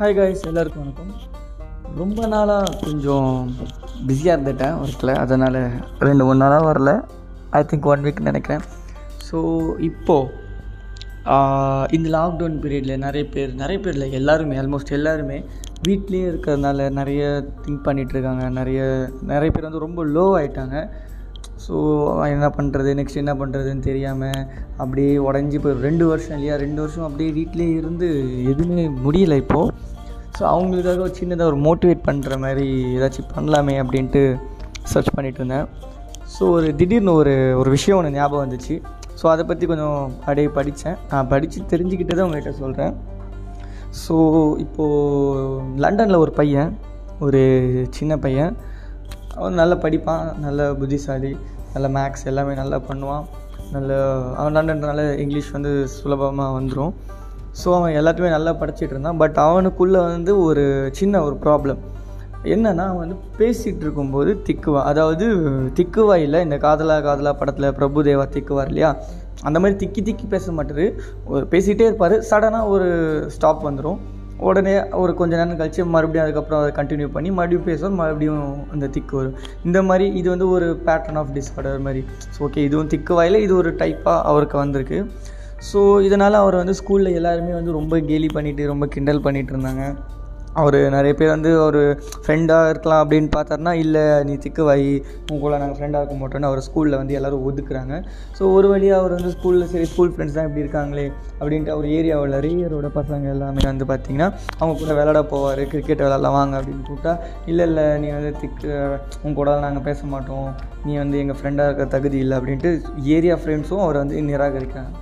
Hi guys எல்லாருக்கும் வணக்கம். ரொம்ப நாளாக கொஞ்சம் பிஸியாக இருந்துட்டேன் ஒர்க்கில் அதனால் ரெண்டு மூணு நாளாக வரல. ஐ திங்க் ஒன் வீக் நினைக்கிறேன். ஸோ இப்போது இந்த லாக்டவுன் பீரியடில் நிறைய பேர் நிறைய பேர் இல்லை எல்லாருமே ஆல்மோஸ்ட் எல்லாருமே வீட்லேயே இருக்கிறதுனால நிறைய திங்க் பண்ணிகிட்ருக்காங்க நிறைய நிறைய பேர் வந்து ரொம்ப லோ ஆகிட்டாங்க ஸோ என்ன பண்ணுறது நெக்ஸ்ட் என்ன பண்ணுறதுன்னு தெரியாமல் அப்படியே உடஞ்சி போய் ரெண்டு வருஷம் இல்லையா? ரெண்டு வருஷம் அப்படியே வீட்டிலே இருந்து எதுவுமே முடியல இப்போது ஸோ அவங்களுக்காக ஒரு சின்னதாக ஒரு மோட்டிவேட் பண்ணுற மாதிரி ஏதாச்சும் பண்ணலாமே அப்படின்ட்டு சர்ச் பண்ணிகிட்டு இருந்தேன். ஸோ ஒரு திடீர்னு ஒரு ஒரு விஷயம் ஒன்று ஞாபகம் வந்துச்சு. ஸோ அதை பற்றி கொஞ்சம் அப்படியே படித்தேன் நான் படித்து தெரிஞ்சுக்கிட்டதை உங்கள்கிட்ட சொல்கிறேன் ஸோ இப்போது லண்டனில் ஒரு பையன் ஒரு சின்ன பையன். அவன் நல்லா படிப்பான் நல்ல புத்திசாலி நல்ல மேக்ஸ் எல்லாமே நல்லா பண்ணுவான். நல்ல அவன் லண்டன்றனால இங்கிலீஷ் வந்து சுலபமாக வந்துடும் ஸோ அவன் எல்லாத்தையுமே நல்லா படிச்சுட்டு இருந்தான். பட் அவனுக்குள்ளே வந்து ஒரு சின்ன ஒரு ப்ராப்ளம் என்னன்னா அவன் வந்து பேசிகிட்டு இருக்கும்போது திக்குவா அதாவது திக்குவா இல்லை இந்த காதலா காதலா படத்தில் பிரபுதேவா திக்குவார் இல்லையா? அந்த மாதிரி திக்கி திக்கி பேச மாட்டார் ஒரு பேசிகிட்டே இருப்பார். சடனாக ஒரு ஸ்டாப் வந்துடும் உடனே ஒரு கொஞ்ச நேரம் கழிச்சு மறுபடியும் அதுக்கப்புறம் அதை கண்டினியூ பண்ணி மறுபடியும் பேசுவோம் மறுபடியும் அந்த திக்கு வரும். இந்த மாதிரி இது வந்து ஒரு பேட்டர்ன் ஆஃப் டிஸார்டர் மாதிரி. ஸோ ஓகே இதுவும் திக்கு வாயில் இது ஒரு டைப்பாக அவருக்கு வந்திருக்கு. ஸோ இதனால் அவர் வந்து ஸ்கூலில் எல்லாருமே வந்து ரொம்ப கேலி பண்ணிட்டு ரொம்ப கிண்டல் பண்ணிகிட்டு இருந்தாங்க. அவர் நிறைய பேர் வந்து ஒரு ஃப்ரெண்டாக இருக்கலாம் அப்படின்னு பார்த்தாருனா இல்லை நீ திக்கு வை உன் கூட நாங்கள் ஃப்ரெண்டாக இருக்க மாட்டோம்னு அவர் ஸ்கூலில் வந்து எல்லோரும் ஒதுக்குறாங்க. ஸோ ஒரு வழியாக அவர் வந்து ஸ்கூலில் சரி ஸ்கூல் ஃப்ரெண்ட்ஸ் தான் இப்படி இருக்காங்களே அப்படின்ட்டு அவர் ஏரியாவில் ரேயரோட பசங்க எல்லாமே வந்து பார்த்திங்கன்னா அவங்க கூட விளாட போவார் கிரிக்கெட் விளாட்லாம் வாங்க அப்படின்னு கூப்பிட்டா இல்லை இல்லை நீ வந்து திக்கு உன் கூட நாங்கள் பேச மாட்டோம். நீ வந்து எங்கள் ஃப்ரெண்டாக இருக்க தகுதி இல்லை அப்படின்ட்டு ஏரியா ஃப்ரெண்ட்ஸும் அவரை வந்து நிராகரிக்கிறாங்க.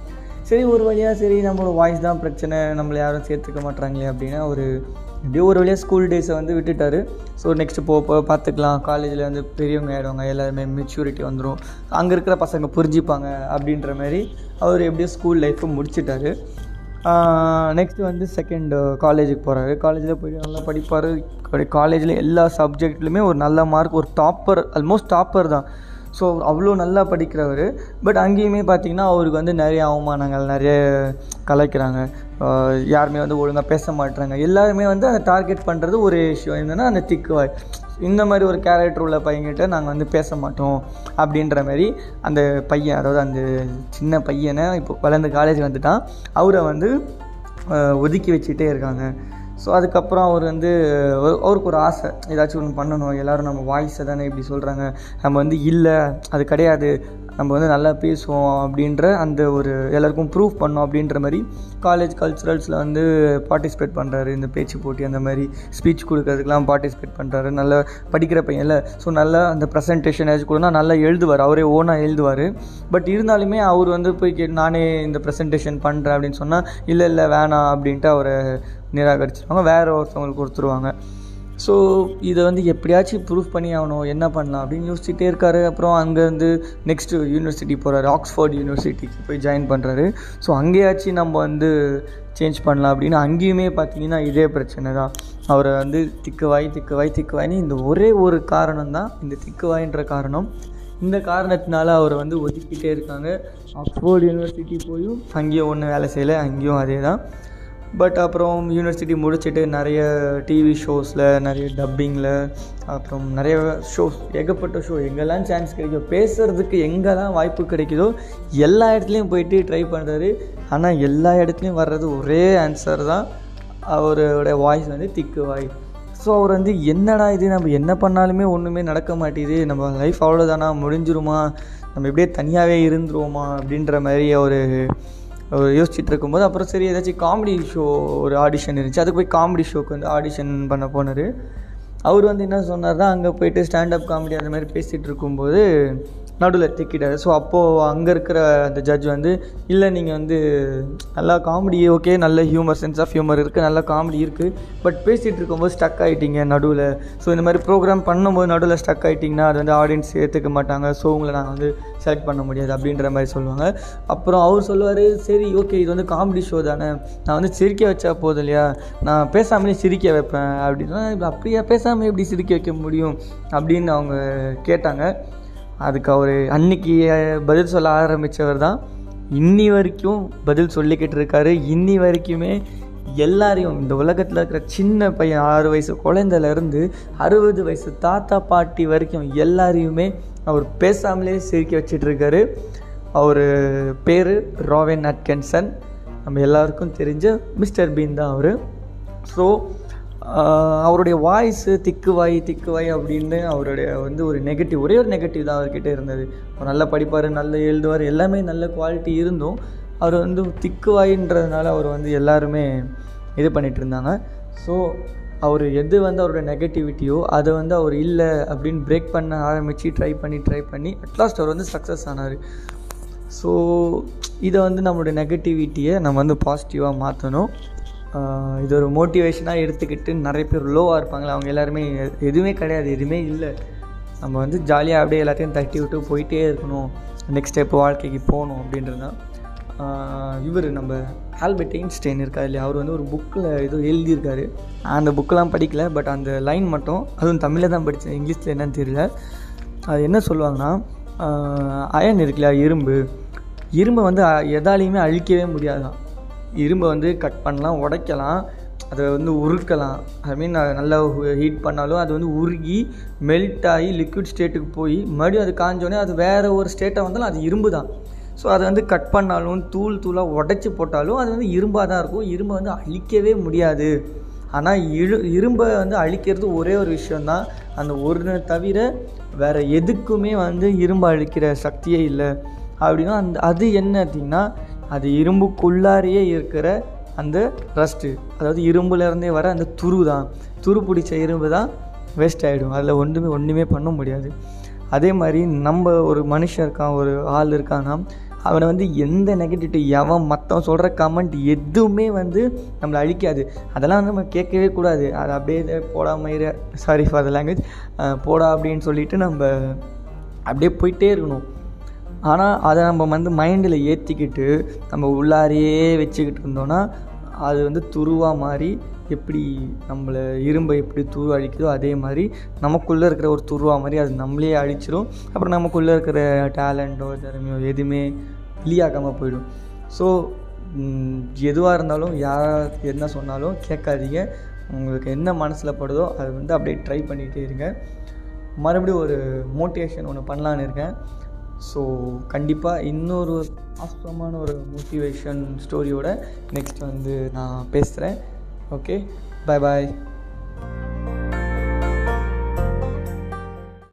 சரி ஒரு வழியாக சரி நம்மளோட வாய்ஸ் தான் பிரச்சனை நம்மளை யாரும் சேர்த்துக்க மாட்றாங்களே அப்படின்னா ஒரு எப்படியோ ஒரு வழியாக ஸ்கூல் டேஸை வந்து விட்டுட்டார். ஸோ நெக்ஸ்ட்டு போ பார்த்துக்கலாம். காலேஜில் வந்து பெரியவங்க ஆகிடுவாங்க எல்லாருமே மெச்சூரிட்டி வந்துடும் அங்கே இருக்கிற பசங்க புரிஞ்சுப்பாங்க அப்படின்ற மாதிரி அவர் எப்படியோ ஸ்கூல் லைஃப்பை முடிச்சிட்டாரு. நெக்ஸ்ட் வந்து செகண்ட் காலேஜுக்கு போகிறாரு காலேஜில் போய் நல்லா படிப்பார். காலேஜில் எல்லா சப்ஜெக்ட்லையுமே ஒரு நல்ல மார்க் ஒரு டாப்பர் ஆல்மோஸ்ட் டாப்பர் தான். ஸோ அவ்வளோ நல்லா படிக்கிறவர். பட் அங்கேயுமே பார்த்திங்கன்னா அவருக்கு வந்து நிறைய அவமானங்கள் நிறைய கலைக்கிறாங்க. யாருமே வந்து ஒழுங்காக பேச மாட்டுறாங்க எல்லாருமே வந்து அந்த டார்கெட் பண்ணுறது ஒரு விஷயம். என்னென்னா அந்த திக்குவாய் இந்த மாதிரி ஒரு கேரக்டர் உள்ள பையன்கிட்ட நாங்கள் வந்து பேச மாட்டோம் அப்படின்ற மாதிரி அந்த பையன் அதாவது அந்த சின்ன பையனை இப்போ வளர்ந்து காலேஜ் வந்துட்டான். அவரை வந்து ஒதுக்கி வச்சுட்டே இருக்காங்க. ஸோ அதுக்கப்புறம் அவர் வந்து அவருக்கு ஒரு ஆசை. ஏதாச்சும் ஒன்று பண்ணணும். எல்லோரும் நம்ம வாய்ஸை தானே இப்படி சொல்கிறாங்க நம்ம வந்து இல்லை. அது கிடையாது. நம்ம வந்து நல்லா பேசுவோம் அப்படின்ற அந்த ஒரு எல்லாருக்கும் ப்ரூவ் பண்ணோம் அப்படின்ற மாதிரி காலேஜ் கல்ச்சுரல்ஸில் வந்து பார்ட்டிசிபேட் பண்ணுறாரு இந்த பேச்சு போட்டி அந்த மாதிரி ஸ்பீச் கொடுக்கறதுக்கெலாம் பார்ட்டிசிபேட் பண்ணுறாரு நல்லா படிக்கிற பையன்ல. ஸோ நல்லா அந்த ப்ரெசன்டேஷன் ஏதாச்சும் கொடுனா நல்லா எழுதுவார். அவரே ஓனாக எழுதுவார். பட் இருந்தாலுமே அவர் வந்து போய் கே நானே இந்த ப்ரெசன்டேஷன் பண்ணுறேன் அப்படின்னு சொன்னால் இல்லை இல்லை வேணாம் அப்படின்ட்டு அவரை நிராகரிச்சிருவாங்க. வேறு ஒருத்தவங்களுக்கு கொடுத்துருவாங்க. ஸோ இதை வந்து எப்படியாச்சும் ப்ரூஃப் பண்ணி ஆகணும் என்ன பண்ணலாம் அப்படின்னு யோசிச்சுட்டே இருக்காரு. அப்புறம் அங்கேருந்து நெக்ஸ்ட்டு யூனிவர்சிட்டி போகிறாரு ஆக்ஸ்ஃபோர்ட் யூனிவர்சிட்டிக்கு போய் ஜாயின் பண்ணுறாரு ஸோ அங்கேயாச்சும் நம்ம வந்து சேஞ்ச் பண்ணலாம் அப்படின்னு அங்கேயுமே பார்த்தீங்கன்னா இதே பிரச்சனை தான். அவரை வந்து திக்குவாய் திக்குவாய் திக்குவாய்னு இந்த ஒரே ஒரு காரணம் தான். இந்த திக்குவாயின்ற காரணம். இந்த காரணத்தினால அவரை வந்து ஒதுக்கிட்டே இருக்காங்க. ஆக்ஸ்ஃபோர்ட் யூனிவர்சிட்டி போயும் அங்கேயும் ஒன்றும் வேலை செய்யலை அங்கேயும் அதே தான். பட் அப்புறம் யூனிவர்சிட்டி முடிச்சுட்டு நிறைய டிவி ஷோஸில் நிறைய டப்பிங்கில் அப்புறம் நிறைய ஷோஸ் ஏகப்பட்ட ஷோ எங்கெல்லாம் சான்ஸ் கிடைக்கும் பேசுகிறதுக்கு எங்கெல்லாம் வாய்ப்பு கிடைக்குதோ எல்லா இடத்துலையும் போயிட்டு ட்ரை பண்ணுறாரு ஆனால் எல்லா இடத்துலையும் வர்றது ஒரே ஆன்சர் தான். அவரோட வாய்ஸ் வந்து திக்கு வாய். ஸோ அவர் வந்து என்னடா இது? நம்ம என்ன பண்ணாலுமே ஒன்றுமே நடக்க மாட்டேது. நம்ம லைஃப் அவ்வளோதானா முடிஞ்சிருமா? நம்ம எப்படியே தனியாகவே இருந்துருவோமா? அப்படின்ற மாதிரி ஒரு யோசிச்சுட்டு இருக்கும்போது அப்புறம் சரி ஏதாச்சும் காமெடி ஷோ ஒரு ஆடிஷன் இருந்துச்சு. அதுக்கு போய் காமெடி ஷோக்கு வந்து ஆடிஷன் பண்ண போனார். அவர் வந்து என்ன சொன்னார்னா அங்கே போயிட்டு ஸ்டாண்டப் காமெடி அந்த மாதிரி பேசிகிட்டு இருக்கும்போது நடுவில் திக்கிட்டார். ஸோ அப்போது அங்கே இருக்கிற அந்த ஜட்ஜ் வந்து இல்லை நீங்கள் வந்து நல்லா காமெடி ஓகே நல்ல ஹியூமர் சென்ஸ் ஆஃப் ஹியூமர் இருக்குது நல்லா காமெடி இருக்குது பட் பேசிகிட்டு இருக்கும்போது ஸ்டக் ஆகிட்டீங்க நடுவில். ஸோ இந்த மாதிரி ப்ரோக்ராம் பண்ணும்போது நடுவில் ஸ்டக் ஆகிட்டிங்கன்னா அது வந்து ஆடியன்ஸ் ஏற்றுக்க மாட்டாங்க. ஸோ உங்களை நாங்கள் வந்து செலக்ட் பண்ண முடியாது அப்படின்ற மாதிரி சொல்லுவாங்க. அப்புறம் அவர் சொல்லுவார் சரி ஓகே இது வந்து காமெடி ஷோ தானே. நான் வந்து சிரிக்க வச்சா போதும் இல்லையா? நான் பேசாமலே சிரிக்க வைப்பேன். அப்படின்னா அப்படியா? பேசாமல் எப்படி சிரிக்க வைக்க முடியும்? அப்படின்னு அவங்க கேட்டாங்க. அதுக்கு அவர் அன்னைக்கு பதில் சொல்ல ஆரம்பித்தவர் தான். இன்னி வரைக்கும் பதில் சொல்லிக்கிட்டு இருக்காரு. இன்னி வரைக்குமே எல்லாரையும் இந்த உலகத்தில் இருக்கிற சின்ன பையன் ஆறு வயசு குழந்தையிலேருந்து அறுபது வயசு தாத்தா பாட்டி வரைக்கும் எல்லாரையுமே அவர் பேசாமலே சிரிக்க வச்சிட்ருக்காரு அவர் பேர் ராவின் அட்கன்சன். நம்ம எல்லாருக்கும் தெரிஞ்ச மிஸ்டர் பீன் தான் அவர். ஸோ அவருடைய வாய்ஸு திக்கு வாய் திக்கு வாய் அப்படின்னு அவருடைய வந்து ஒரு நெகட்டிவ் ஒரே ஒரு நெகட்டிவ் தான் அவர்கிட்ட இருந்தது. அவர் நல்லா படிப்பார் நல்லா எழுதுவார் எல்லாமே நல்ல குவாலிட்டி இருந்தும் அவர் வந்து திக்கு வாயின்றதுனால அவர் வந்து எல்லாருமே இது பண்ணிகிட்டு இருந்தாங்க. ஸோ அவர் எது வந்து அவரோட நெகட்டிவிட்டியோ அதை வந்து அவர் இல்லை அப்படின்னு பிரேக் பண்ண ஆரம்பித்து ட்ரை பண்ணி ட்ரை பண்ணி அட்லாஸ்ட் அவர் வந்து சக்ஸஸ் ஆனார். ஸோ இதை வந்து நம்மளுடைய நெகட்டிவிட்டியை நம்ம வந்து பாசிட்டிவாக மாற்றணும் இது ஒரு மோட்டிவேஷனாக எடுத்துக்கிட்டு நிறைய பேர் லோவாக இருப்பாங்களே அவங்க எல்லாருமே எதுவுமே கிடையாது எதுவுமே இல்லை. நம்ம வந்து ஜாலியாக அப்படியே எல்லாத்தையும் தட்டி விட்டு போயிட்டே இருக்கணும். நெக்ஸ்ட் ஸ்டெப் வாழ்க்கைக்கு போகணும் அப்படின்றது தான். இவர் நம்ம ஆல்பர்ட் ஐன்ஸ்டைன் இருக்கார் இல்லையா? அவர் வந்து ஒரு புக்கில் ஏதோ எழுதியிருக்காரு. அந்த புக்கெலாம் படிக்கல பட் அந்த லைன் மட்டும் அதுவும் தமிழில் தான் படித்தேன் இங்கிலீஷில் என்னன்னு தெரியல. அது என்ன சொல்லுவாங்கன்னா அயன் இருக்குல்லையா இரும்பு. இரும்பை வந்து எதாலையுமே அழிக்கவே முடியாதான். இரும்பை வந்து கட் பண்ணலாம் உடைக்கலாம் அதை வந்து உருக்கலாம். ஐ மீன் நல்லா ஹீட் பண்ணாலும் அது வந்து உருகி மெல்ட் ஆகி லிக்விட் ஸ்டேட்டுக்கு போய் மறுபடியும் அது காஞ்சோடனே அது வேறு ஒரு ஸ்டேட்டாக வந்தாலும் அது இரும்பு தான். ஸோ அதை வந்து கட் பண்ணாலும் தூள் தூளாக உடச்சி போட்டாலும் அது வந்து இரும்பாக தான் இருக்கும். இரும்பை வந்து அழிக்கவே முடியாது. ஆனால் இழு இரும்பை வந்து அழிக்கிறது ஒரே ஒரு விஷயந்தான் அந்த ஒரு தவிர வேறு எதுக்குமே வந்து இரும்பை அழிக்கிற சக்தியே இல்லை. அப்படின்னா அந்த அது என்ன அப்படின்னா அது இரும்புக்குள்ளாரியே இருக்கிற அந்த ரஸ்ட்டு அதாவது இரும்புலேருந்தே வர அந்த துரு தான். துரு பிடிச்ச இரும்பு தான் வேஸ்ட் ஆகிடும் அதில் ஒன்றுமே ஒன்றுமே பண்ண முடியாது. அதே மாதிரி நம்ம ஒரு மனுஷன் இருக்கான் ஒரு ஆள் இருக்கான்னா அவனை வந்து எந்த நெகட்டிவிட்டி எவன் மற்றவன் சொல்கிற கமெண்ட் எதுவுமே வந்து நம்மளை அழிக்காது. அதெல்லாம் வந்து நம்ம கேட்கவே கூடாது. அது அப்படியே போடாமல் சாரி ஃபார் த லாங்குவேஜ் போடா அப்படின்னு சொல்லிட்டு நம்ம அப்படியே போயிட்டே இருக்கணும். ஆனால் அதை நம்ம வந்து மைண்டில் ஏற்றிக்கிட்டு நம்ம உள்ளாரையே வச்சுக்கிட்டு இருந்தோன்னா அது வந்து துருவாக மாறி எப்படி நம்மளை இரும்பை எப்படி துரு அழிக்குதோ அதே மாதிரி நமக்குள்ளே இருக்கிற ஒரு துருவா மாதிரி அது நம்மளே அழிச்சிடும் அப்புறம் நமக்குள்ளே இருக்கிற டேலண்ட்டோ திறமையோ எதுவுமே வெளியாகாமல் போயிடும். ஸோ எதுவாக இருந்தாலும் யார் என்ன சொன்னாலும் கேட்காதீங்க. உங்களுக்கு என்ன மனசில் படுதோ அது வந்து அப்படியே ட்ரை பண்ணிகிட்டே இருங்க. மறுபடியும் ஒரு மோட்டிவேஷன் ஒன்று பண்ணலான்னு இருக்கேன். ஸோ கண்டிப்பாக இன்னொரு ஆஸ்பமான ஒரு மோட்டிவேஷன் ஸ்டோரியோட நெக்ஸ்ட் வந்து நான் பேசுகிறேன் ஓகே பாய் பாய்